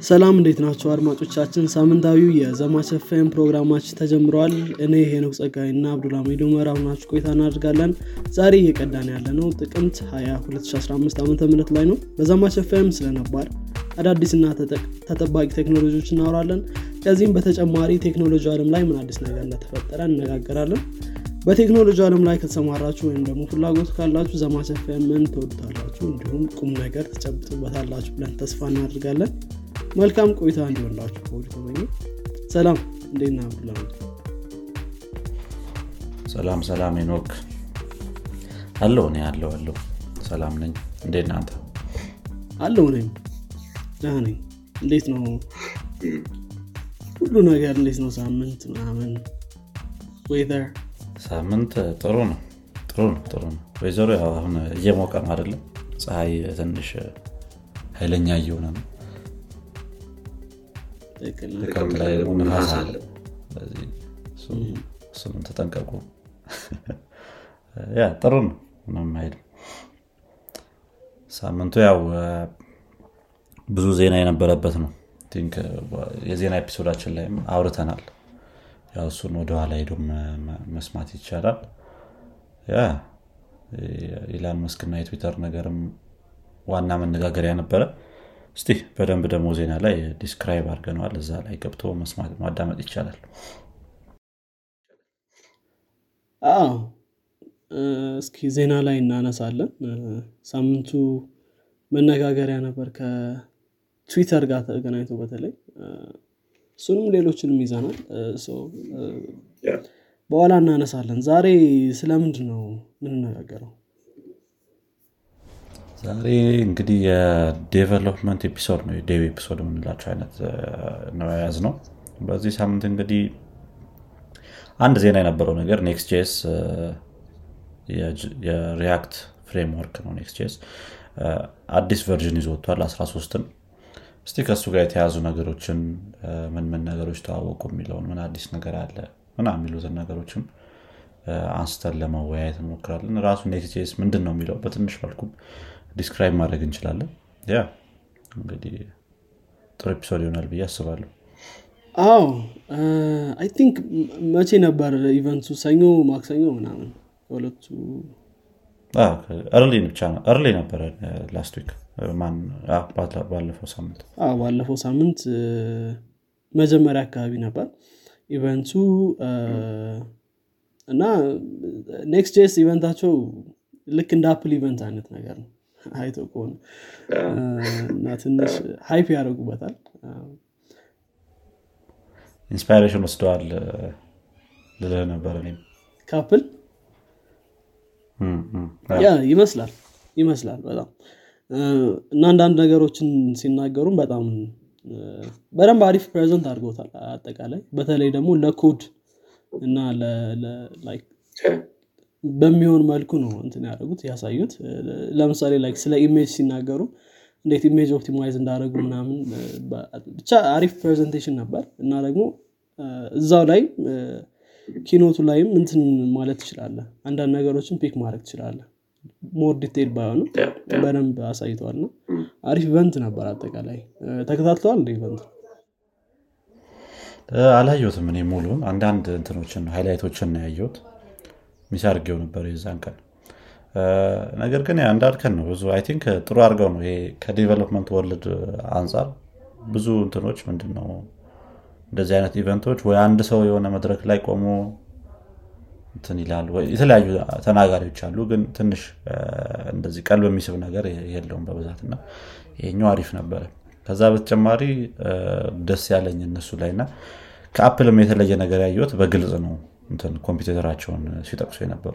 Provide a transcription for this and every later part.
ሰላም እንዴት ናቸው አድማጮቻችን? ሳምንታዊው የዘማች ኤፍኤም ፕሮግራማችን ተጀምረዋል እኔ ሄኖክ ጸጋይ እና አብዱልሚድ ኡመር አብናችሁ ቆይታ እናደርጋለን። ዛሬ እየቀዳን ያለ ነው ጥቅምት 20 2015 ዓ ም ላይ ነው። በዘማች ኤፍኤም ስለነባር አዳዲስና ተጠባቂ ቴክኖሎጂዎች እናወራለን። ከዚህም በተጨማሪ ቴክኖሎጂ አለም ላይ ምን አዲስ ነገር እንደተፈጠረ እነጋገራለን በቴክኖሎጂ አለም ላይ ከተሰማራችሁ ወይም ደግሞ ፍላጎቱ ካላችሁ ዘማች ኤፍኤምን ትወዱታላችሁ እንዲሁም ቁም ነገር ትጨብጡበታላችሁ ብለን ተስፋ እናደርጋለን መልካም ቆይታ እንዲሆንላችሁ ከወዲ ተመኘ ሰላም እንዴት ና ብላ ሰላም ሰላም ኖክ አለው እኔ አለው አለው ሰላም ነኝ። እንዴት ናንተ አለው ነኝ ደህና ነኝ። እንዴት ነው? ሁሉ ነገር እንዴት ነው? ሳምንት ምናምን ዌዘር ሳምንት ጥሩ ነው። ጥሩ ነው ጥሩ ነው። ወይዘሮ ያው አሁን እየሞቀ ነው አይደለም። ፀሐይ ትንሽ ኃይለኛ እየሆነ ነው ጥቅምት ላይ ደግሞ ንፋስ አለ። ስለዚህ እሱንም ተጠንቀቁ። ያ ጥሩ ነው። ምንም አይልም። ሳምንቱ ያው ብዙ ዜና የነበረበት ነው። የዜና ኤፒሶዳችን ላይም አውርተናል። ያው እሱን ወደኋላ ሄዶ መስማት ይቻላል። ያ ኢላን መስክና የትዊተር ነገርም ዋና መነጋገሪያ ነበረ እስቲ በደንብ ደግሞ ዜና ላይ describe አድርገነዋል። እዛ ላይ ገብቶ መስማት ማዳመጥ ይቻላል። አዎ እስኪ ዜና ላይ እናነሳለን። ሳምንቱ መነጋገሪያ ነበር ከትዊተር ጋር ተገናኝቶ በተለይ። እሱንም ሌሎችንም ይዘናል። በኋላ እናነሳለን። ዛሬ ስለምንድን ነው ምንነጋገረው ዛሬ እንግዲህ የ development episode ነው። የ dev episode የምንላቸው አይነት ነው የያዝ ነው በዚህ ሳምንት እንግዲህ አንድ ዜና የነበረው ነገር Next.js የ React framework ነው Next.js አዲስ version ይዞ ወጥቷል 13ን እስቲ ከእሱ ጋር የተያዙ ነገሮችን ምን ምን ነገሮች ተዋወቁ የሚለውን ምን አዲስ ነገር አለ ምናምን የሚሉትን ነገሮችም አንስተን ለመወያየት እንሞክራለን። ራሱ Next.js ምንድን ነው የሚለው በትንሽ መልኩ describe ማድረግ እንችላለን። Yeah እንግዲህ ጥሩ episode ይሆናል ብዬ አስባለሁ። አዎ I think መቼ ነበር event ኡ? ሰኞ ማክሰኞ ምናምን ሁለቱ early ብቻ ነው። early ነበረ last week። ባለፈው ሳምንት። ባለፈው ሳምንት መጀመሪያ አካባቢ ነበር event ኡ። እና Next.js event ኣቸው ልክ እንደ Apple event አይነት ነገር ነው አይቶ ከሆነ እና ትንሽ hype ያደርጉበታል። inspiration ወስደዋል ልልህ ነበር እኔም። ከ Apple? Yeah ይመስላል ይመስላል በጣም። እና አንዳንድ ነገሮችን ሲናገሩም በጣም በደንብ አሪፍ present አድርጎታል። አጠቃላይ በተለይ ደግሞ ለኮድ እና በሚሆን መልኩ ነው እንትን ያደረጉት ያሳዩት። ለምሳሌ ላይ ስለ image ሲናገሩ እንዴት image optimize እንዳደረጉ ምናምን ብቻ አሪፍ presentation ነበር። እና ደግሞ እዛው ላይ keynote ኡ ላይም እንትን ማለት ትችላለ አንዳንድ ነገሮችን pick ማድረግ ትችላለ more detail ባይሆንም በደንብ አሳይተዋል። ነው አሪፍ event ነበር አጠቃላይ። ተከታትለዋል እንደ event አላየሁትም እኔ ሙሉን አንዳንድ እንትኖችን highlight ኦችን ነው ያየሁት miss አድርጌው ነበር የዛን ቀን። ነገር ግን እንዳልከን ነው ብዙ I think ጥሩ አድርገው ነው ይሄ ከ development world አንጻር ብዙ እንትኖች ምንድን ነው እንደዚህ አይነት event ኦች ወይ አንድ ሰው የሆነ መድረክ ላይ ቆሞ እንትን ይላል የተለያዩ ተናጋሪዎች አሉ ግን ትንሽ እንደዚህ ቀልብ የሚስብ ነገር የለውም በብዛት እና ይሄኛው አሪፍ ነበረ። ከዛ በተጨማሪ ደስ ያለኝ እነሱ ላይ እና ከ Apple ም የተለየ ነገር ያየሁት በግልጽ ነው ኮምፒውተራቸውን ሲጠቅሱ የነበሩ።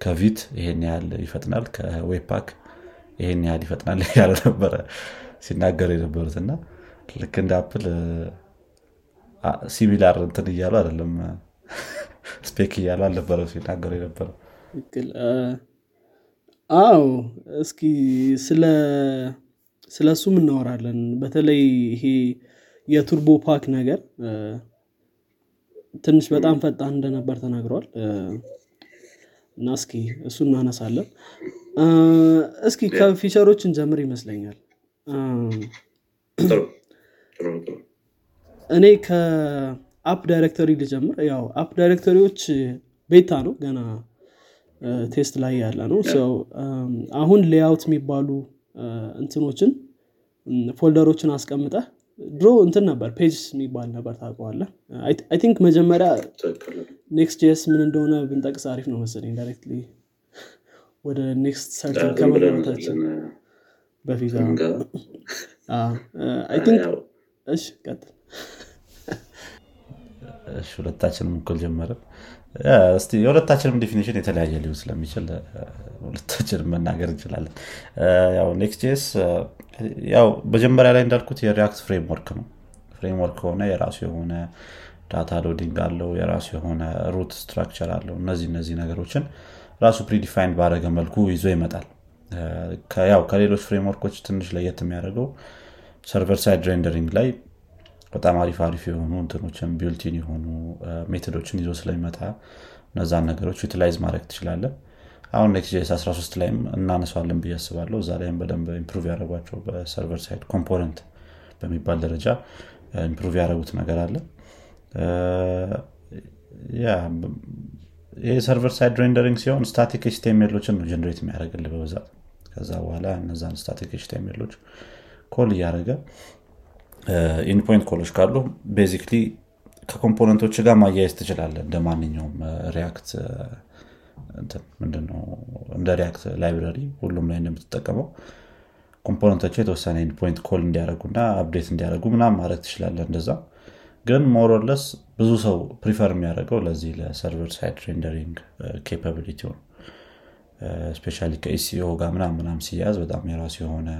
ከ Vite ይሄን ያህል ይፈጥናል ከ Webpack ይሄን ያህል ይፈጥናል ያለ ነበረ ሲናገር የነበሩት። እና ልክ እንደ Apple similar እንትን እያሉ አይደለም spec እያሉ አልነበረ ሲናገሩ የነበረው። አዎ እስኪ ስለ ስለ እሱም እናወራለን? በተለይ ይሄ የ Turbopack ነገር ትንሽ በጣም ፈጣን እንደነበር ተናግረዋል እና እስኪ እሱ እናነሳለን። እስኪ ከ feature ኦች እንጀምር ይመስለኛል። እኔ ከ app directory ልጀምር። ያው app directory ዎች beta ነው ገና test ላይ ያለ ነው። ሰው አሁን layout የሚባሉ እንትኖችን folder ኦችን አስቀምጠ ድሮ እንትን ነበር page የሚባል ነበር ታውቀዋለ I think መጀመሪያ Next.js ምን እንደሆነ ብንጠቅስ አሪፍ ነው መሰለኝ directly ወደ Next ሰርችን ከመግባታችን በፊት I think እሺ ቀጥል። እሺ ሁለታችንም እኩል ጀመርን እስቲ የሁለታችንም definition የተለያየ ሊሆን ስለሚችል ሁለታችንም መናገር እንችላለን። ያው Next ያው መጀመሪያ ላይ እንዳልኩት የ React framework ነው። framework ከሆነ የራሱ የሆነ data loading አለው የራሱ የሆነ route structure አለው። እነዚህ እነዚህ ነገሮችን ራሱ predefined ባደረገ መልኩ ይዞ ይመጣል። ያው ከሌሎች framework ኦች ትንሽ ለየት የሚያደርገው server side rendering ላይ በጣም አሪፍ አሪፍ የሆኑ እንትኖችን built-in የሆኑ method ኦችን ይዞ ስለሚመጣ እነዛን ነገሮች utilize ማድረግ ትችላለን አሁን Next.js 13 ላይም እናነሷለን ብዬ አስባለሁ። እዛ ላይም በደንብ improve ያደረጓቸው በ server side component በሚባል ደረጃ improve ያደረጉት ነገር አለ። ይህ server side rendering ሲሆን static HTML ኦችን ነው generate የሚያደርግልህ በብዛት። ከዛ በኋላ እነዛን static HTML ኦች call እያደረገ endpoint call ኦች ካሉ basically ከ component ኦች ጋር ማያየዝ ትችላለ እንደ ማንኛውም React ምንድነው? እንደ React library ሁሉም ላይ እንደምትጠቀመው component ኦች የተወሰነ endpoint call እንዲያደረጉና update እንዲያደረጉ ምናም ማድረግ ትችላለ እንደዛ። ግን more or less ብዙ ሰው prefer የሚያደርገው ለዚህ ለ server side rendering capability ነው። especially ከ SEO ጋር ምናም ምናም ሲያዝ በጣም የራሱ የሆነ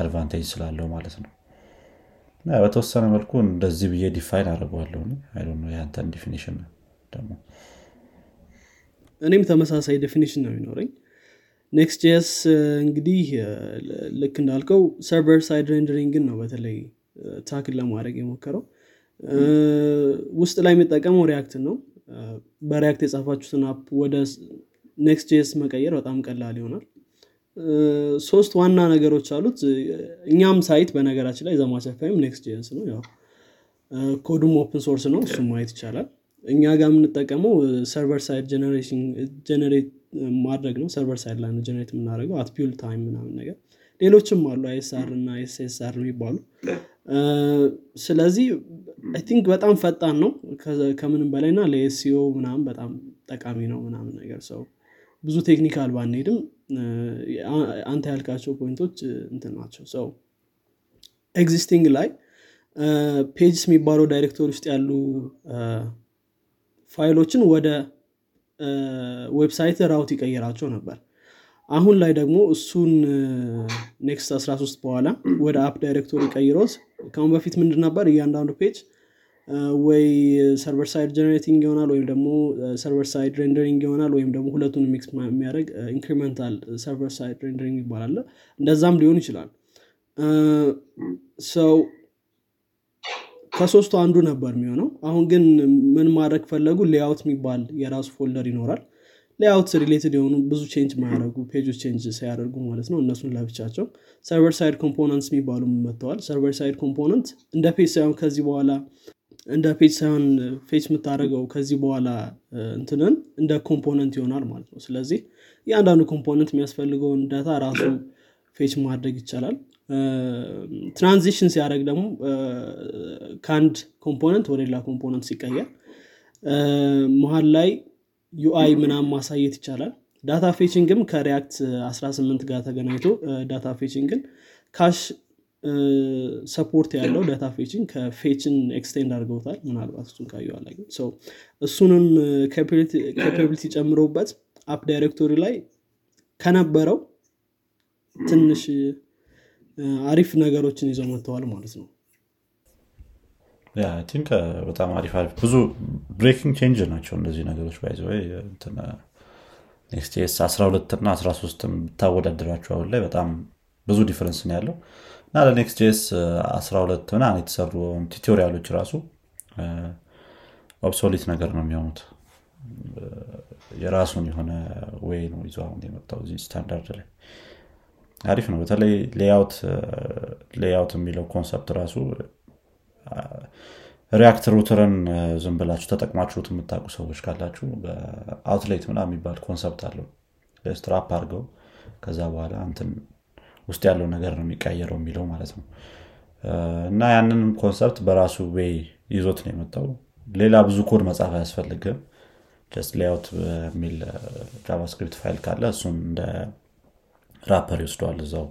advantage ስላለው ማለት ነው በተወሰነ መልኩ እንደዚህ ብዬ define አድርገዋለሁ ያንተን definition ደግሞ እኔም ተመሳሳይ definition ነው የሚኖረኝ። Next.js እንግዲህ ልክ እንዳልከው server side rendering ን ነው በተለይ tackle ለማድረግ የሞከረው። ውስጥ ላይ የሚጠቀመው React ን ነው። በ React የጻፋችሁትን app ወደ Next.js መቀየር በጣም ቀላል ይሆናል ሶስት ዋና ነገሮች አሉት። እኛም site በነገራችን ላይ ዘማቸፋይም Next.js ነው። ያው code ኡም open source ነው እሱም ማየት ይቻላል። እኛ ጋር የምንጠቀመው server side generate ማድረግ ነው። server side ላይ ነው generate የምናደርገው። at build time ምናምን ነገር ሌሎችም አሉ። ISR እና SSR የሚባሉ። ስለዚህ I think በጣም ፈጣን ነው። ከምንም በላይ ና ለ SEO ምናምን በጣም ጠቃሚ ነው ምናምን ነገር። ሰው ብዙ technical ባንሄድም አንተ ያልካቸው point ኦች እንትን ናቸው። ሰው existing ላይ pages የሚባለው directory ውስጥ ያሉ ፋይሎችን ወደ website route ይቀይራቸው ነበር። አሁን ላይ ደግሞ እሱን Next 13 በኋላ ወደ app directory ቀይሮት ከአሁን በፊት ምንድን ነበር? እያንዳንዱ page ወይ server side generating ይሆናል ወይም ደግሞ server side rendering ይሆናል ወይም ደግሞ ሁለቱን mix የሚያደርግ incremental server side rendering ይባላል። እንደዛም ሊሆን ይችላል። ሰው ከሶስቱ አንዱ ነበር የሚሆነው። አሁን ግን ምን ማድረግ ፈለጉ? layout የሚባል የራሱ folder ይኖራል። layout related የሆኑ ብዙ change ማያደረጉ ፔጆች change ሳያደርጉ ማለት ነው እነሱን ለብቻቸው። server side components የሚባሉ መጥተዋል። server side component እንደ page ሳይሆን ከዚህ በኋላ እንደ page ሳይሆን fetch የምታደረገው ከዚህ በኋላ እንትንን እንደ component ይሆናል ማለት ነው። ስለዚህ እያንዳንዱ component የሚያስፈልገውን data ራሱ fetch ማድረግ ይቻላል። transition ሲያደረግ ደግሞ ከአንድ component ወደ ሌላ component ሲቀየር መሀል ላይ UI ምናም ማሳየት ይቻላል። data fetching ም ከ React 18 ጋር ተገናኝቶ ዳታ ፌችንግን ካሽ ሰፖርት ያለው ዳታ ፌችን ከፌችን ኤክስቴንድ አድርገውታል። ምናልባት እሱን ካየ በዋላ እሱንም capability ጨምረውበት app directory ላይ ከነበረው ትንሽ አሪፍ ነገሮችን ይዘው መጥተዋል ማለት ነው። think በጣም አሪፍ አሪፍ ብዙ breaking change ናቸው እነዚህ ነገሮች by the way Next JS 12 እና 13 ብታወዳደራቸው አሁን ላይ በጣም ብዙ difference ነው ያለው እና ለ Next JS 12 ምናን የተሰሩ ቱቶሪያሎች ራሱ obsolete ነገር ነው የሚሆኑት። የራሱን የሆነ way ነው ይዞ አሁን የመጣው እዚህ ስታንዳርድ ላይ። አሪፍ ነው። በተለይ layout የሚለው concept ራሱ React Router ን ዝም ብላችሁ ተጠቅማችሁት የምታውቁ ሰዎች ካላችሁ በ outlet ምና የሚባል concept አለው። strap አድርገው ከዛ በኋላ እንትን ውስጥ ያለው ነገር ነው የሚቀየረው የሚለው ማለት ነው። እና ያንን concept በራሱ way ይዞት ነው የመጣው። ሌላ ብዙ ኮድ መጻፍ አያስፈልግም። just layout የሚል JavaScript file ካለ እሱን እንደ wrapper ይወስደዋል እዛው።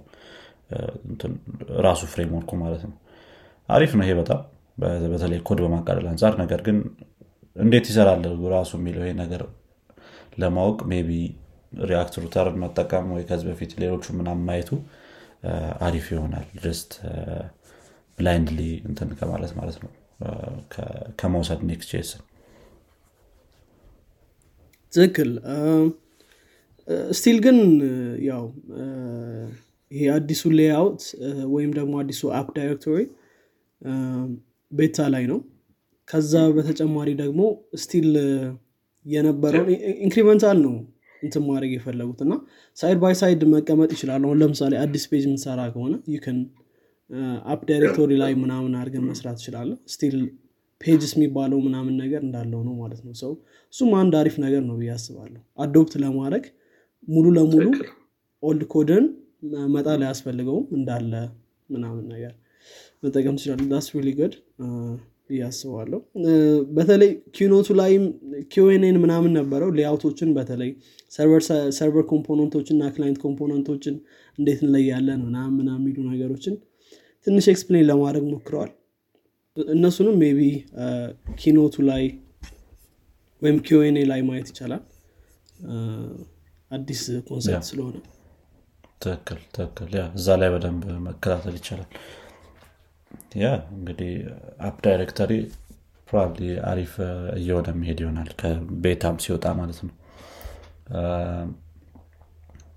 ራሱ framework ኡ ማለት ነው። አሪፍ ነው ይሄ በጣም። በተለይ ኮድ በማቃለል አንጻር ነገር ግን እንዴት ይሰራል ራሱ የሚለው ይሄ ነገር ለማወቅ maybe React Router ን መጠቀም ወይ ከዚህ በፊት ሌሎቹ ምናምን ማየቱ አሪፍ ይሆናል። just blindly እንትን ከማለት ማለት ነው። ከመውሰድ Next JS ን ትክክል። still ግን ያው ይሄ አዲሱ layout ወይም ደግሞ አዲሱ app directory beta ላይ ነው። ከዛ በተጨማሪ ደግሞ still የነበረው incremental ነው እንትን ማድረግ የፈለጉት እና side by side መቀመጥ ይችላል አሁን ለምሳሌ አዲስ page ምንሰራ ከሆነ ያን app directory ላይ ምናምን አድርገን መስራት ይችላለ still pages የሚባለው ምናምን ነገር እንዳለው ነው ማለት ነው። ሰው እሱም አንድ አሪፍ ነገር ነው ብዬ አስባለሁ። adopt ለማድረግ ሙሉ ለሙሉ old code ን መጣል አያስፈልገውም እንዳለ ምናምን ነገር መጠቀም ትችላለ that's really ብዬ አስባለሁ በተለይ keynote ኡ ላይም Q&A ን ምናምን ነበረው። ሌአውቶችን በተለይ server ኮምፖነንቶችን እና client ኮምፖነንቶችን እንዴት እንለያለን ምናምን ምና የሚሉ ነገሮችን ትንሽ explain ለማድረግ ሞክረዋል። እነሱንም maybe keynote ኡ ላይ ወይም Q&A ላይ ማየት ይቻላል። አዲስ concept ስለሆነ። ትክክል ትክክል። እዛ ላይ በደንብ መከታተል ይቻላል ያ እንግዲህ app directory probably አሪፍ እየሆነ መሄድ ይሆናል። ከ beta ም ሲወጣ ማለት ነው።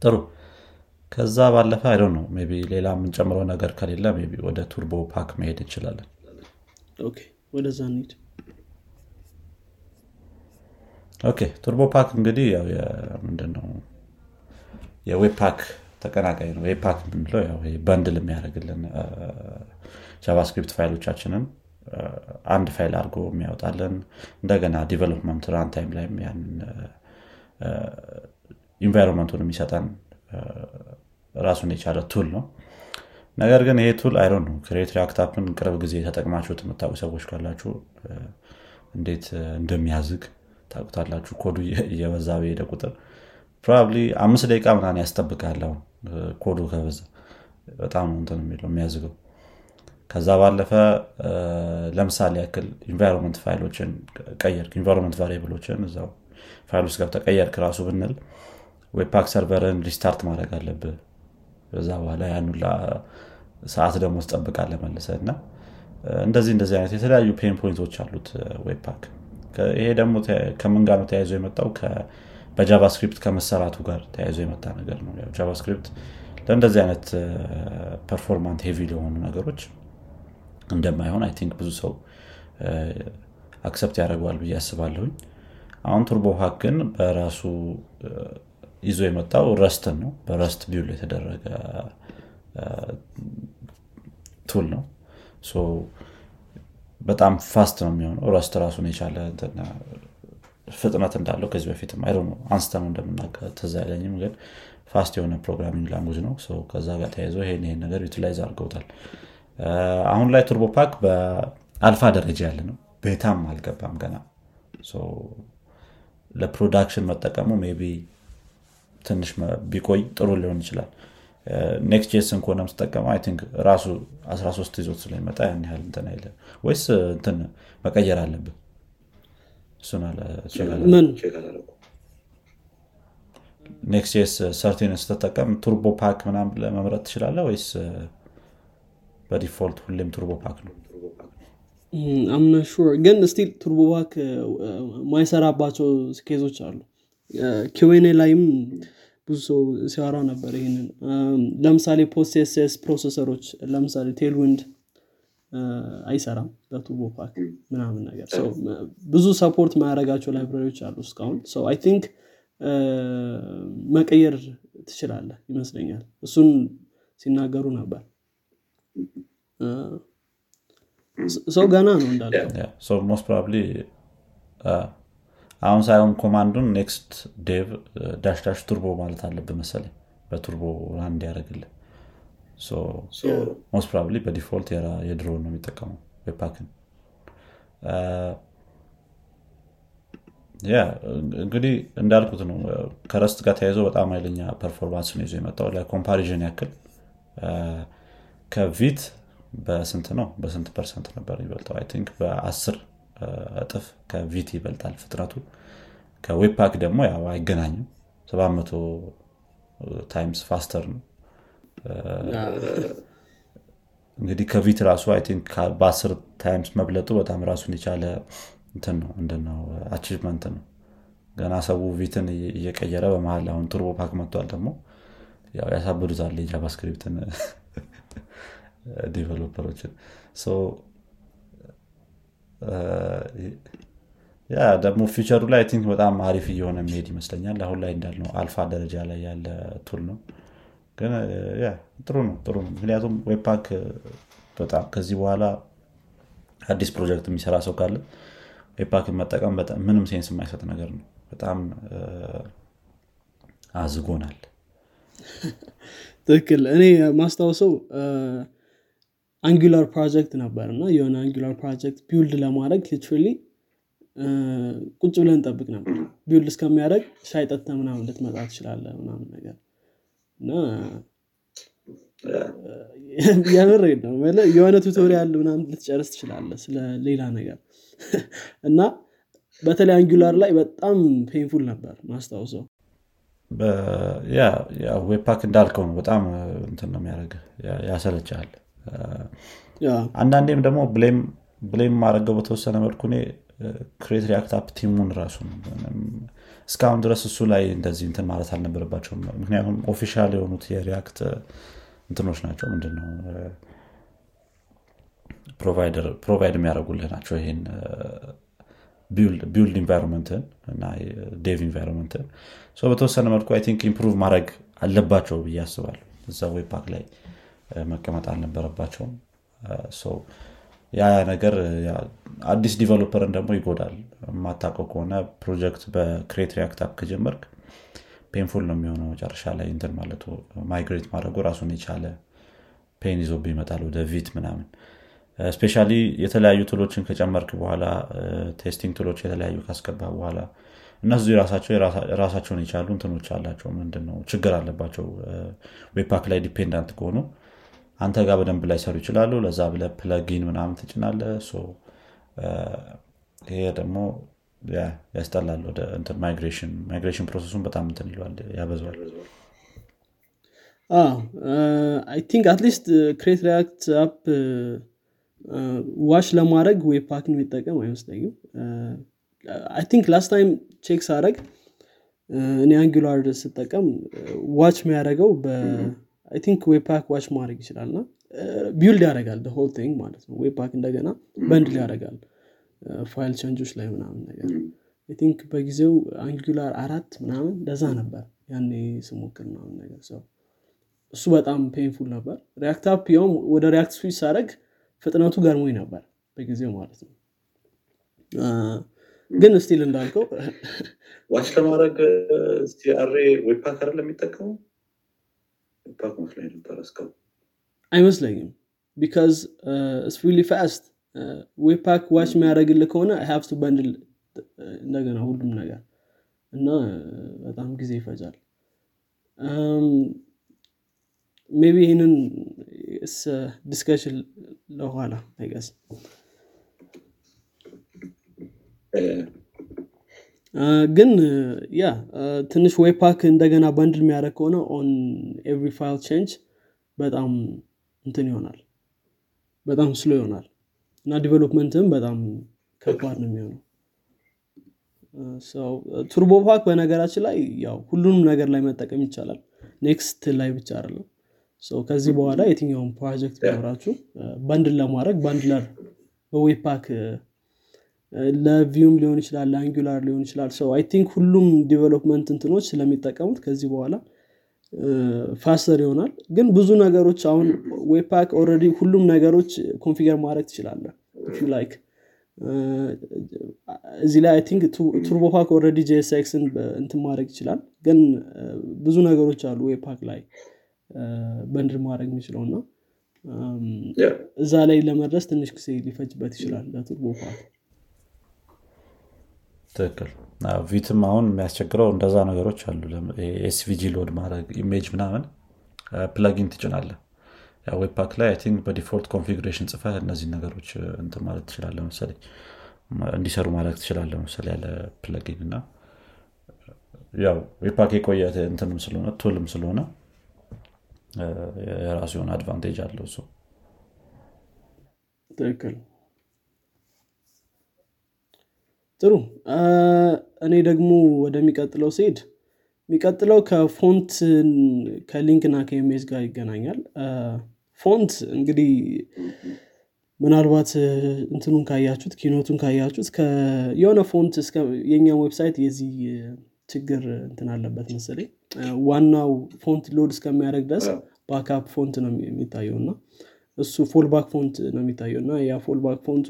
ጥሩ። ከዛ ባለፈ I don't know maybe ሌላ የምንጨምረው ነገር ከሌለ maybe ወደ Turbopack መሄድ እንችላለን። ወደዛ እንሂድ። Okay Turbopack እንግዲህ ያው ምንድነው? የ Webpack ተቀናቃይ ነው። Webpack የምንለው ያው bundle የሚያደርግልን JavaScript ፋይሎቻችንን አንድ ፋይል አድርጎ የሚያወጣለን እንደገና development runtime ላይም ያንን environment ኡን የሚሰጠን ራሱን የቻለ tool ነው። ነገር ግን ይሄ tool I don't know Create React App ን ቅርብ ጊዜ ተጠቅማችሁት የምታውቁ ሰዎች ካላችሁ እንዴት እንደሚያዘግም ታቁታላችሁ ኮዱ እየበዛ በሄደ ቁጥር probably አምስት ደቂቃ ምናን ያስጠብቃል አሁን ኮዱ ከበዛ። በጣም እንትን የሚለው የሚያዝገው ከዛ ባለፈ ለምሳሌ ያክል environment ፋይሎችን ቀየርክ environment ቫሪብሎችን እዛው ፋይል ውስጥ ገብተ ቀየርክ ራሱ ብንል Webpack server ን restart ማድረግ አለብህ። በዛ በኋላ ያኑላ ሰዓት ደግሞ ትጠብቃለ መልሰ እና እንደዚህ እንደዚህ አይነት የተለያዩ pain pointኦች አሉት Webpack። ይሄ ደግሞ ከምን ነው ተያይዞ የመጣው? በ JavaScript ከመሰራቱ ጋር ተያይዞ የመጣ ነገር ነው። JavaScript ለእንደዚህ አይነት performant heavy ለሆኑ ነገሮች እንደማይሆን I think ብዙ ሰው accept ያደርገዋል ብዬ አስባለሁኝ። አሁን Turbopack ግን በራሱ ይዞ የመጣው Rust ን ነው። በ Rust build የተደረገ tool ነው። በጣም fast ነው የሚሆነው። Rust ራሱን የቻለ ፍጥነት እንዳለው ከዚህ ነው አንስተ ነው እንደምናገር ትዝ አይለኝም ግን fast የሆነ programming language ነው። ከዛ ጋር ተያይዞ ይሄን ይሄን ነገር utilize አድርገውታል አሁን ላይ Turbopack በአልፋ ደረጃ ያለ ነው። beta ም አልገባም ገና። ለ production መጠቀሙ ቢ ትንሽ ቢቆይ ጥሩ ሊሆን ይችላል። Next.js ን ከሆነ ምትጠቀመው I think ራሱ 13 ይዞት ስለሚመጣ ያን ያህል እንትን አይለ ወይስ እንትን መቀየር አለብን እሱን Next.js thirteen ን ስትጠቀም Turbopack ምናም ለመምረጥ ትችላለ ወይስ በ default ሁሌም Turbopack ነው። I'm not sure ግን still Turbopack ማይሰራባቸው caseኦች አሉ። ኪዌኔ ላይም ብዙ ሰው ሲያወራ ነበር ይህንን ለምሳሌ post processorኦች ለምሳሌ Tailwind አይሰራም በ Turbopack ምናምን ነገር። ብዙ support ማያደረጋቸው library ዎች አሉ እስካሁን። I think መቀየር ትችላለህ ይመስለኛል። እሱን ሲናገሩ ነበር ሰው ገና ነው እንዳልከው Most probably አሁን ሳይሆን command ኡን next dev dash dash turbo ማለት አለብህ መሰለኝ። በ turbo run ያደረግልህ most probably በ default የድሮ ነው የሚጠቀመው Webpack ን ያ እንግዲህ እንዳልኩት ነው። ከ Rust ጋር ተያይዞ በጣም ኃይለኛ performance ነው ይዞ የመጣው ለ comparison ያክል ከ Vite በስንት ነው? በስንት percent ነበር ይበልጠው? I think በአስር እጥፍ ከ Vite ይበልጣል ፍጥነቱ ከ Webpack ደግሞ ያው አይገናኝም። 700 times faster ነው። እንግዲህ ከ Vite ራሱ I think በአስር times መብለጡ በጣም ራሱን የቻለ እንትን ነው ምንድነው achievement ነው። ገና ሰው Vite ን እየቀየረ በመሀል አሁን Turbopack መጥቷል ደግሞ ያሳብዱታል የ JavaScript ን developerኦችን ያ ደግሞ future ኡ I think በጣም አሪፍ እየሆነ የሚሄድ ይመስለኛል። አሁን ላይ እንዳልነው አልፋ ደረጃ ላይ ያለ tool ነው። ግን ጥሩ ነው ጥሩ ነው። ምክንያቱም Webpack በጣም ከዚህ በኋላ አዲስ ፕሮጀክት የሚሰራ ሰው ካለ Webpack ን መጠቀም ምንም sense የማይሰጥ ነገር ነው። በጣም አዝጎናል ትክክል። እኔ ማስታወሰው Angular project ነበር እና የሆነ Angular project build ለማድረግ literally ቁጭ ብለን እንጠብቅ ነበር። build እስከሚያደረግ ሻይ ምናምን ልትመጣ ትችላለ ምናምን ነገር። እና የምር ነው የሆነ tutorial ምናምን ልትጨርስ ትችላለ ስለ ሌላ ነገር። እና በተለይ Angular ላይ በጣም painful ነበር ማስታውሰው Webpack እንዳልከው ነው። በጣም እንትን ነው የሚያደርግ ያሰለቻል አንዳንዴም ደግሞ blame ማድረገው በተወሰነ መልኩ እኔ Create React App team ኡን ራሱ እስካሁን ድረስ እሱ ላይ እንደዚህ እንትን ማለት አልነበረባቸውም። ምክንያቱም official የሆኑት የ React እንትኖች ናቸው። ምንድነው? provide የሚያደርጉልህ ናቸው ይሄን build environment ን እና dev environment ን በተወሰነ መልኩ I think improve ማድረግ አለባቸው ብዬ አስባለሁ። እዛ Webpack ላይ መቀመጥ አልነበረባቸውም። ያ ነገር አዲስ developer ን ደግሞ ይጎዳል። የማታውቀው ከሆነ project በ Create React App ከጀመርክ painful ነው የሚሆነው መጨረሻ ላይ እንትን ማለቱ migrate ማድረጉ ራሱን የቻለ pain ይዞብ ይመጣል ወደ Vite ምናምን especially የተለያዩ toolኦችን ከጨመርክ በኋላ testing toolኦች የተለያዩ ካስገባ በኋላ እነሱ ራሳቸው ራሳቸውን የቻሉ እንትኖች አላቸው። ምንድነው? ችግር አለባቸው። Webpack ላይ dependent ከሆኑ አንተ ጋር በደንብ ላይ ሰሩ ይችላሉ። ለዛ ብለ plugin ምናምን ትጭናለ ይሄ ደግሞ ያስጠላል ወደ migration migration process ኡን በጣም እንትን ይለዋል ያበዘዋል I think at least Create React App watch ለማድረግ Webpack ን የሚጠቀም አይመስለኝም። I think last time check ሳረግ እኔ Angular ስጠቀም watch የሚያደረገው I think Webpack watch ማድረግ ይችላል እና build ያደርጋል whole thing ማለት ነው። Webpack እንደገና bundle ያደርጋል file changeኦች ላይ ምናምን ነገር think በጊዜው Angular አራት ምናምን ለዛ ነበር ያኔ ስሞክር ምናምን ነገር ሰው እሱ በጣም painful ነበር። React app ያውም ወደ React switch ሳደረግ ፍጥነቱ ገርሞኝ ነበር በጊዜው ማለት ነው። ግን still እንዳልከው watch ለማድረግ CRA የሚጠቀሙ መስሎኝ ነበር እስካሁን። አይመስለኝም። because it's really fast። Webpack watch የሚያደረግልህ ከሆነ have to bundle እንደገና ሁሉም ነገር እና በጣም ጊዜ ይፈጃል maybe ይህንን discussion ለኋላ I guess ግን ያ ትንሽ Webpack እንደገና bundle የሚያደረግ ከሆነ on every file change በጣም እንትን ይሆናል። በጣም slow ይሆናል። እና development ም በጣም ከባድ ነው የሚሆነው። Turbopack በነገራችን ላይ ያው ሁሉንም ነገር ላይ መጠቀም ይቻላል። Next ላይ ብቻ አይደለም ከዚህ በኋላ የትኛውን ፕሮጀክት ቢኖራችሁ bundle ለማድረግ bundler በ Webpack ለ Vue ም ሊሆን ይችላል ለ Angular ሊሆን ይችላል። so I think ሁሉም development እንትኖች ስለሚጠቀሙት ከዚህ በኋላ faster ይሆናል። ግን ብዙ ነገሮች አሁን Webpack already ሁሉም ነገሮች configure ማድረግ ትችላለ like እዚህ ላይ think Turbopack already JSX ን እንትን ማድረግ ይችላል። ግን ብዙ ነገሮች አሉ Webpack ላይ bundle ማድረግ የሚችለው እና እዛ ላይ ለመድረስ ትንሽ ጊዜ ሊፈጅበት ይችላል ለ Turbopack ትክክል። Vite ም አሁን የሚያስቸግረው እንደዛ ነገሮች አሉ። SVG load ማድረግ image ምናምን plugin ትጭናለ Webpack ላይ think በ default configuration ጽፈ እነዚህ ነገሮች እንትን ማለት ትችላለ መሰለኝ እንዲሰሩ ማድረግ ትችላለ መሰለ ያለ plugin እና ያው Webpack የቆየ እንትንም ስለሆነ tool ም ስለሆነ የራሱ የሆነ advantage አለው እሱ ትክክል። ጥሩ። እኔ ደግሞ ወደሚቀጥለው ሲሄድ የሚቀጥለው ከፎንት ከሊንክና ከኢሜጅ ጋር ይገናኛል። font እንግዲህ ምናልባት እንትኑን ካያችሁት keynote ኡን ካያችሁት የሆነ font የእኛም website የዚህ ችግር እንትን አለበት መሰለኝ። ዋናው font load እስከሚያደርግ ድረስ backup font ነው የሚታየው እና እሱ fallback font ነው የሚታየው እና ያ fallback font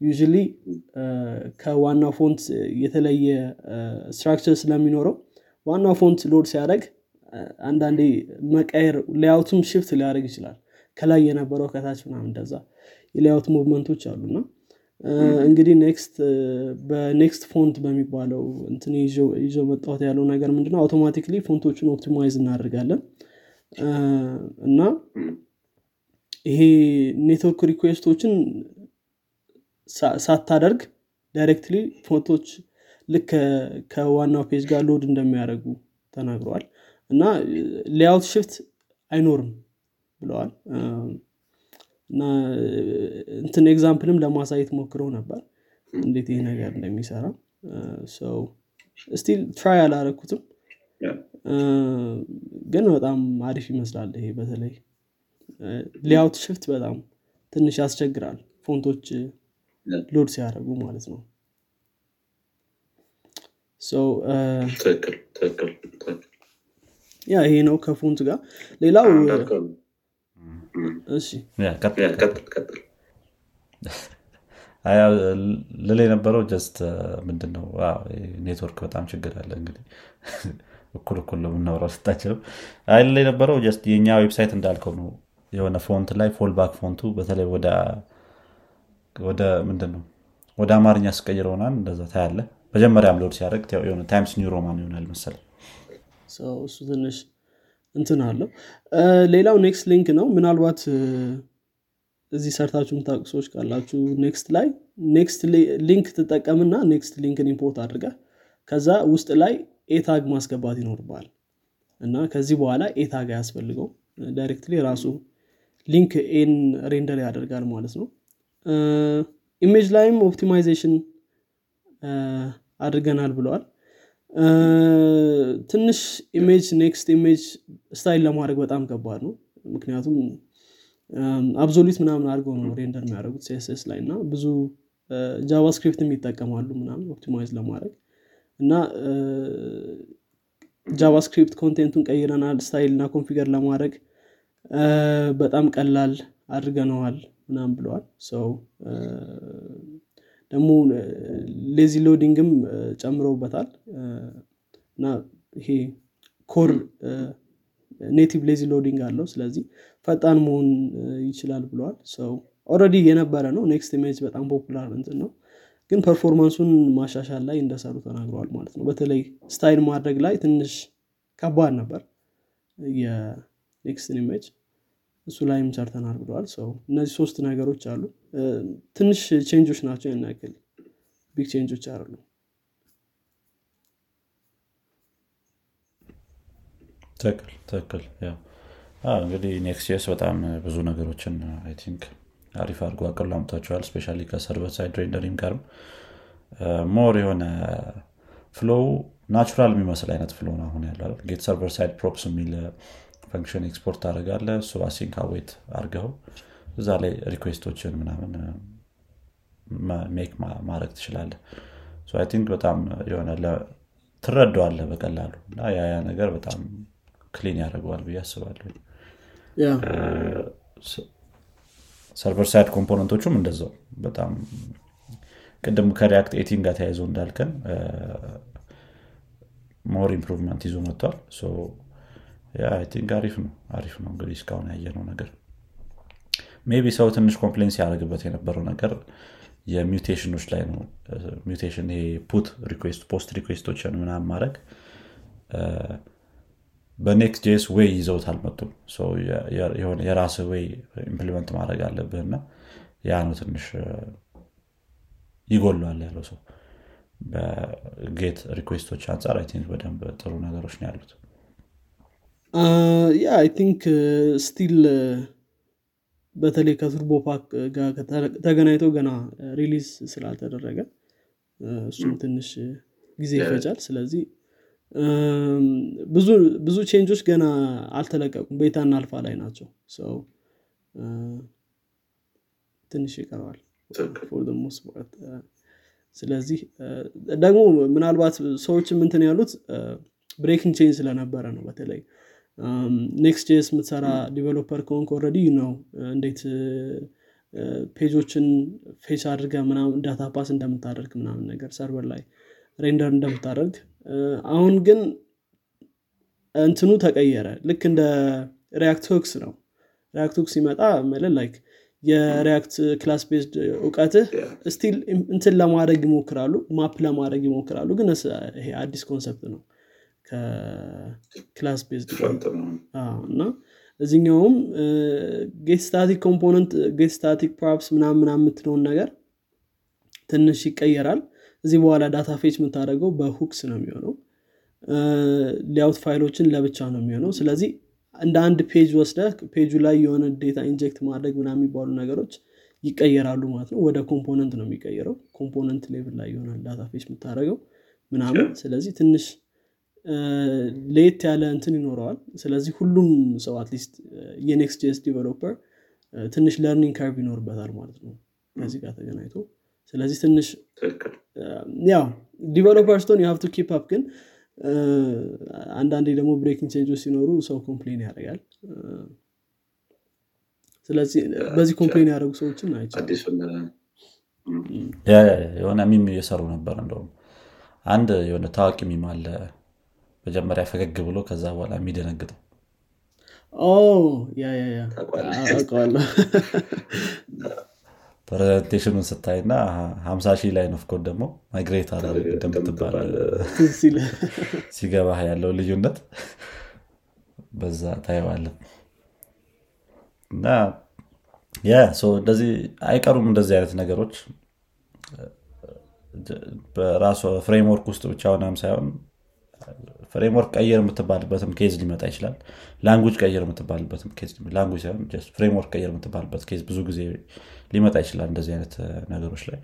ኡ usually ከዋናው font የተለየ structure ስለሚኖረው ዋናው font load ሲያደረግ አንዳንዴ መቀየር layout ኡም shift ሊያደርግ ይችላል። ከላይ የነበረው ከታች ምናምን እንደዛ የ layout movement ኦች አሉና እንግዲህ Next በ Next font በሚባለው እንትን ይዞ መጣት ያለው ነገር ምንድነው? automatically font ኦቹን optimize እናደርጋለን። እና ይሄ network request ኦችን ሳታደርግ directly font ኦች ልክ ከዋናው page ጋር load እንደሚያደርጉ ተናግረዋል። እና layout shift አይኖርም ብለዋል እና እንትን example ም ለማሳየት ሞክረው ነበር እንዴት ይህ ነገር እንደሚሰራ still try አላረኩትም። ግን በጣም አሪፍ ይመስላል ይሄ በተለይ። layout shift በጣም ትንሽ ያስቸግራል font ኦች load ሲያደርጉ ማለት ነው። ያ ይሄ ነው ከ font ጋር። ሌላው እሺ። ልል የነበረው just ምንድነው ኔትወርክ በጣም ችግር አለ እንግዲህ። እኩል እኩል ነው የምናወራው ስታችልም አይ ልል የነበረው just የእኛ website እንዳልከው ነው። የሆነ font ላይ fallback font ኡ በተለይ ወደ ምንድን ነው ወደ አማርኛ ስቀይር ሆናል እንደዛ ታያለ መጀመሪያም load ሲያደርግ የሆነ Times New Roman ይሆናል መሰለ እሱ ትንሽ እንትን አለው። ሌላው Next link ነው። ምናልባት እዚህ ሰርታችሁ የምታውቁ ሰዎች ካላችሁ Next ላይ Next link ትጠቀምና Next link ን import አድርገ ከዛ ውስጥ ላይ a tag ማስገባት ይኖርባል እና ከዚህ በኋላ a tag አያስፈልገው directly ራሱ link a ን render ያደርጋል ማለት ነው። image ላይም optimization አድርገናል ብለዋል ትንሽ image Next image style ለማድረግ በጣም ከባድ ነው። ምክንያቱም absolute ምናምን አድርገው ነው render የሚያደርጉት CSS ላይ እና ብዙ JavaScript ም ይጠቀማሉ ምናምን optimize ለማድረግ እና JavaScript content ኡን ቀይረናል style እና configure ለማድረግ በጣም ቀላል አድርገነዋል ምናምን ብለዋል። so ደግሞ lazy loading ም ጨምረውበታል። እና ይሄ core native lazy loading አለው። ስለዚህ ፈጣን መሆን ይችላል ብለዋል። so already የነበረ ነው። Next image በጣም popular እንትን ነው። ግን performance ኡን ማሻሻል ላይ እንደሰሩ ተናግረዋል ማለት ነው። በተለይ style ማድረግ ላይ ትንሽ ከባድ ነበር። የ Next ን image እሱ ላይም ሰርተናል ብለዋል። so እነዚህ ሶስት ነገሮች አሉ። ትንሽ change ኦች ናቸው ያን ያክል። big change ኦች አሉ ትክክል ትክክል። እንግዲህ Next በጣም ብዙ ነገሮችን I think አሪፍ አድርጎ አቅሎ አምጥቷቸዋል especially ከ server side rendering ጋርም። more የሆነ flow natural የሚመስል አይነት flow አሁን ያለው getServerSideProps የሚል function export ታደረጋለህ እሱ async await አርገው እዛ ላይ request ኦችን ምናምን make ማድረግ ትችላለህ think በጣም የሆነ ትረዳዋለህ በቀላሉ እና ያ ነገር በጣም clean ያደርገዋል ብዬ አስባለሁ። server side component ኦቹም እንደዛው በጣም ቅድም ከ React 18 ጋር ተያይዞ እንዳልከን more improvement ይዞ መጥቷል think አሪፍ ነው አሪፍ ነው እንግዲህ እስካሁን ያየነው ነገር። maybe ሰው ትንሽ complain ሲያደርግበት የነበረው ነገር የ mutation ኦች ላይ ነው። mutation ይሄ put request post request ኦችን ምናምን ማድረግ በ Next.js way ይዘውት አልመጡም የሆነ የራስ way implement ማድረግ አለብህ እና ያ ነው ትንሽ ይጎሏል ያለው ሰው። በ get request ኦች አንጻር I think በደንብ ጥሩ ነገሮች ነው ያሉት yeah I think still በተለይ ከ Turbopack ጋር ተገናኝቶ ገና release ስላልተደረገ እሱም ትንሽ ጊዜ ይፈጃል። ስለዚህ ብዙ change ኦች ገና አልተለቀቁም። beta ና alpha ላይ ናቸው። ሰው ትንሽ ይቀረዋል ስለዚህ ደግሞ ምናልባት ሰዎች ምንትን ያሉት breaking change ስለነበረ ነው በተለይ Next.js የምትሰራ developer ከሆንክ already ነው እንዴት page ኦችን fetch አድርገህ ምናምን data pass እንደምታደርግ ምናምን ነገር server ላይ render እንደምታደርግ አሁን ግን እንትኑ ተቀየረ። ልክ እንደ React hooks ነው። React hooks ሲመጣ መለ like የ React class based እውቀትህ still እንትን ለማድረግ ይሞክራሉ map ለማድረግ ይሞክራሉ ግን ይሄ አዲስ concept ነው ከ class based እና እዚኛውም get static component getStaticProps ምናምን ምናምን የምትለውን ነገር ትንሽ ይቀየራል። ከዚህ በኋላ data fetch የምታደርገው በ hooks ነው የሚሆነው። ሊያውት ፋይሎችን ለብቻ ነው የሚሆነው። ስለዚህ እንደ አንድ page ወስደህ page ኡ ላይ የሆነ data inject ማድረግ ምናምን የሚባሉ ነገሮች ይቀየራሉ ማለት ነው። ወደ component ነው የሚቀየረው። component level ላይ ይሆናል data fetch የምታደርገው ምናምን። ስለዚህ ትንሽ ለየት ያለ እንትን ይኖረዋል። ስለዚህ ሁሉም ሰው at least የ Next.js developer ትንሽ learning curve ይኖርበታል ማለት ነው ከዚህ ጋር ተገናኝቶ። ስለዚህ ትንሽ ያው developer ስትሆን you have to keep up ግን አንዳንዴ ደግሞ breaking change ኦች ሲኖሩ ሰው complain ያደርጋል። ስለዚህ በዚህ complain ያደረጉ ሰዎችን የሆነ meme እየሰሩ ነበር እንደውም። አንድ የሆነ ታዋቂ meme አለ መጀመሪያ ፈገግ ብሎ ከዛ በኋላ የሚደነግጠው? ፕሬዘንቴሽኑን ስታይ እና ሀምሳ ሺህ ላይ ነፍኮት ደግሞ ማይግሬት አደረግ እንደምትባል ሲገባ ያለው ልዩነት በዛ ታየዋለን እና ያ እንደዚህ አይቀሩም እንደዚህ አይነት ነገሮች። በራሱ ፍሬምወርክ ውስጥ ብቻ ሆናም ሳይሆን ፍሬምወርክ ቀይር የምትባልበትም ኬዝ ሊመጣ ይችላል። language ቀይር የምትባልበትም language ሳይሆን framework ቀይር የምትባልበት case ብዙ ጊዜ ሊመጣ ይችላል እንደዚህ አይነት ነገሮች ላይ።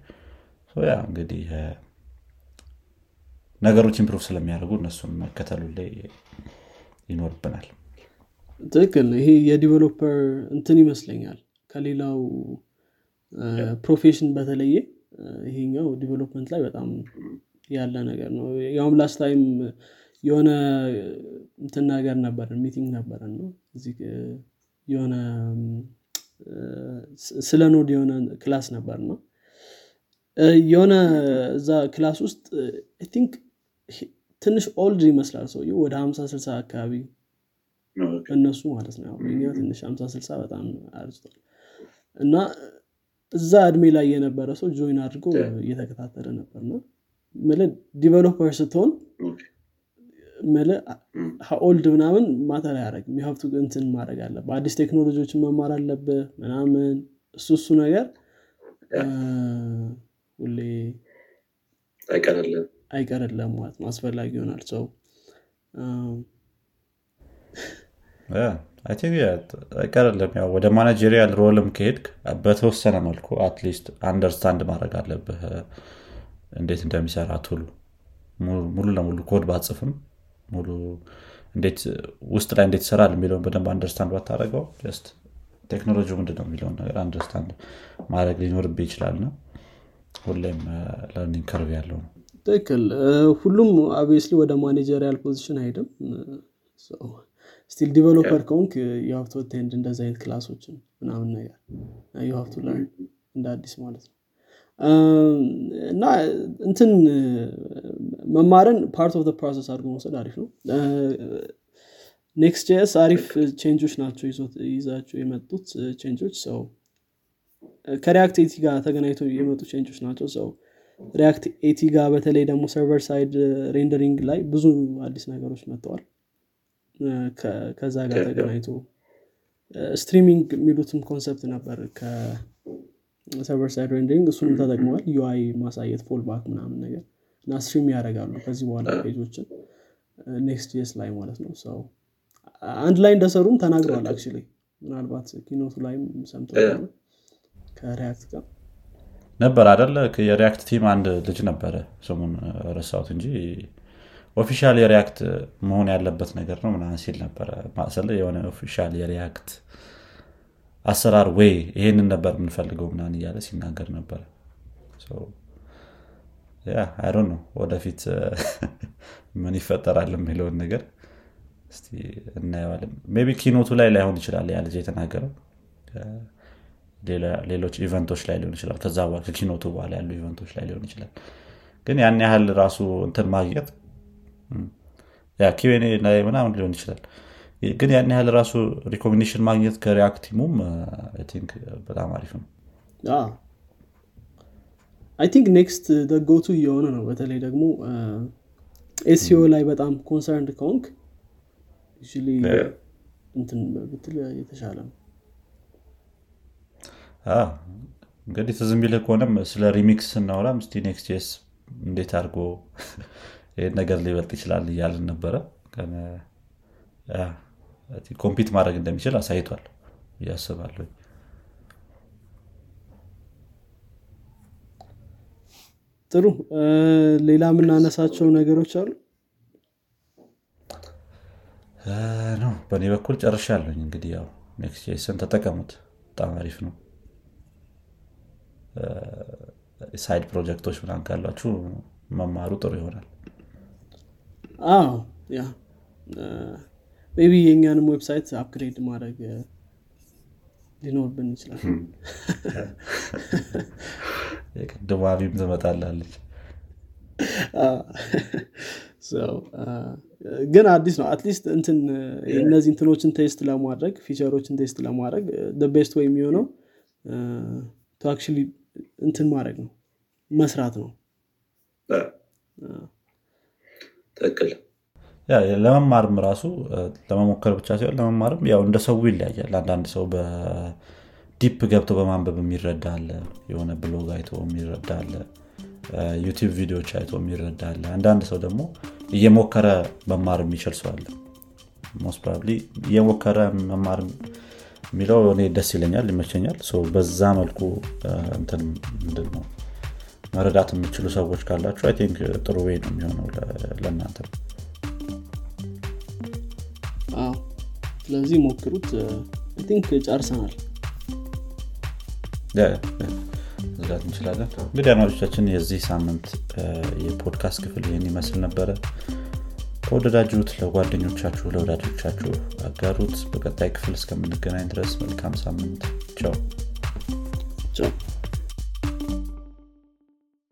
ያ እንግዲህ ነገሮች improve ስለሚያደርጉ እነሱን መከተሉ ላይ ይኖርብናል። ትክክል። ይሄ የ developer እንትን ይመስለኛል። ከሌላው profession በተለየ ይሄኛው development ላይ በጣም ያለ ነገር ነው። ያውም last time የሆነ እንትን ነገር ነበረን meeting ነበረን ነው እዚህ የሆነ ስለ Node የሆነ class ነበር ነው። የሆነ እዛ class ውስጥ think ትንሽ old ይመስላል ሰው ወደ ሀምሳ ስልሳ አካባቢ እነሱ ማለት ነው። እኛ ትንሽ ሀምሳ ስልሳ በጣም አርጅቷል እና እዛ እድሜ ላይ የነበረ ሰው join አድርጎ እየተከታተለ ነበር ነው። developer ስትሆን ምል old ምናምን matter አያደረግም you have to እንትን ማድረግ አለብህ። አዲስ ቴክኖሎጂዎችን መማር አለብህ ምናምን። እሱ እሱ ነገር ሁሌ አይቀርለም ማለት ነው። አስፈላጊ ይሆናል። ሰው አይቀርለም ያው ወደ managerial role ም ከሄድክ በተወሰነ መልኩ at least understand ማድረግ አለብህ። እንዴት እንደሚሰራ ሙሉ ሙሉ ለሙሉ ኮድ ባጽፍም ሙሉ እንዴት ውስጥ ላይ እንዴት ይሰራል የሚለውን በደንብ understand ባታደረገው ስ ቴክኖሎጂ ምንድን ነው የሚለውን ነገር understand ማድረግ ሊኖርብ ይችላል። ነው ሁሌም learning curve ያለው ነው። ትክክል። ሁሉም obviously ወደ managerial position አይሄድም still developer ከሆንክ you have to attend እንደዚ አይነት class ኦችን ምናምን ነገር. you have to ላይ እንደ አዲስ ማለት ነው እና እንትን መማርን part of process አድርጎ መውሰድ አሪፍ ነው። Next.js አሪፍ change ኦች ናቸው ይዛቸው የመጡት change ኦች ሰው ከ React 18 ጋር ተገናኝቶ የመጡ change ኦች ናቸው ሰው React 18 ጋር በተለይ ደግሞ server side rendering ላይ ብዙ አዲስ ነገሮች መጥተዋል። ከዛ ጋር ተገናኝቶ streaming የሚሉትም concept ነበር ከ server side rendering እሱንም ተጠቅመዋል። UI ማሳየት fallback ምናምን ነገር እና stream ያደርጋሉ ከዚህ በኋላ page ኦችን Next JS ላይ ማለት ነው። ሶ አንድ ላይ እንደሰሩም ተናግረዋል actually ምናልባት keynote ኡ ላይም ሰምተ ከ React ጋር። ነበር አደለ የ React team አንድ ልጅ ነበረ ስሙን ረሳሁት እንጂ official የ React መሆን ያለበት ነገር ነው ምናምን ሲል ነበረ። ማሰለ የሆነ official የ React አሰራር ወይ ይሄንን ነበር የምንፈልገው ምናን እያለ ሲናገር ነበረ I don't know ወደፊት ምን ይፈጠራል የሚለውን ነገር እስቲ እናየዋለን። maybe keynote ኡ ላይ ላይሆን ይችላል ያ ልጅ የተናገረው። ሌሎች event ኦች ላይ ሊሆን ይችላል። ከዛ ከ keynote ኡ በኋላ ያሉ event ኦች ላይ ሊሆን ይችላል። ግን ያን ያህል ራሱ እንትን ማግኘት keynote ላይ ምናምን ሊሆን ይችላል ግን ያን ያህል ራሱ recommendation ማግኘት ከ React team ኡም think በጣም አሪፍ ነው። I think Next the go-to እየሆነ ነው። በተለይ ደግሞ SEO ላይ በጣም concerned ከሆንክ ብትል የተሻለ ነው። እንግዲህ ትዝም ቢልህ ከሆነም ስለ Remix ስናወራም እስቲ Next JS እንዴት አድርጎ ይህን ነገር ሊበልጥ ይችላል እያልን ነበረ compete ማድረግ እንደሚችል አሳይቷል ብዬ አስባለሁ ጥሩ። ሌላ የምናነሳቸው ነገሮች አሉ? ነው። በእኔ በኩል ጨርሻ ያለኝ እንግዲህ ያው Next JS ን ተጠቀሙት። በጣም አሪፍ ነው። side project ኦች ምናን ካሏችሁ መማሩ ጥሩ ይሆናል። አዎ ያ maybe የእኛንም website upgrade ማድረግ ሊኖርብን ይችላል. የቅድሞ አቢም ትመጣላለች። ግን አዲስ ነው። at least እንትን እነዚህ እንትኖችን test ለማድረግ feature ኦችን test ለማድረግ best way የሚሆነው actually እንትን ማድረግ ነው። መስራት ነው። ትክክል ለመማርም ራሱ ለመሞከር ብቻ ሲሆን ለመማርም ያው እንደ ሰው ይለያያል። አንዳንድ ሰው በ deep ገብቶ በማንበብ የሚረዳ አለ የሆነ ብሎግ አይቶ የሚረዳ አለ YouTube ቪዲዮዎች አይቶ የሚረዳ አለ አንዳንድ ሰው ደግሞ እየሞከረ መማር የሚችል ሰው አለ። most እየሞከረ መማር የሚለው እኔ ደስ ይለኛል ይመቸኛል። በዛ መልኩ እንትን ምንድን ነው መረዳት የሚችሉ ሰዎች ካላችሁ I think ጥሩ way ነው የሚሆነው ለእናንተ ስለዚህ ሞክሩት። think ጨርሰናል። መዝጋት እንችላለን። እንግዲህ አድማጮቻችን የዚህ ሳምንት የፖድካስት ክፍል ይህን ይመስል ነበረ። ከወደዳችሁት ለጓደኞቻችሁ ለወዳጆቻችሁ አጋሩት። በቀጣይ ክፍል እስከምንገናኝ ድረስ መልካም ሳምንት። ቻው። ቻው